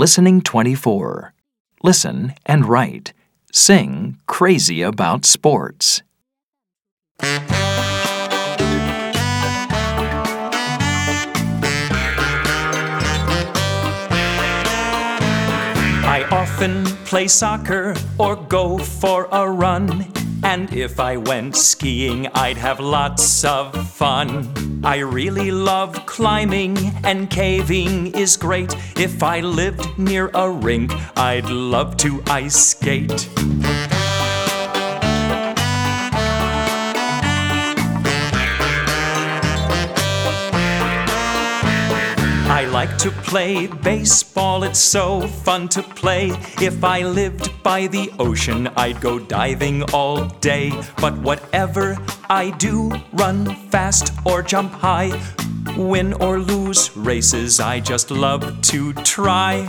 Listening 24. Listen and write. Sing Crazy About Sports. I often play soccer or go for a run. And if I went skiing, I'd have lots of fun. I really love climbing, and caving is great. If I lived near a rink, I'd love to ice skate. Like to play baseball, it's so fun to play. If I lived by the ocean, I'd go diving all day. But whatever I do, run fast or jump high, win or lose races, I just love to try.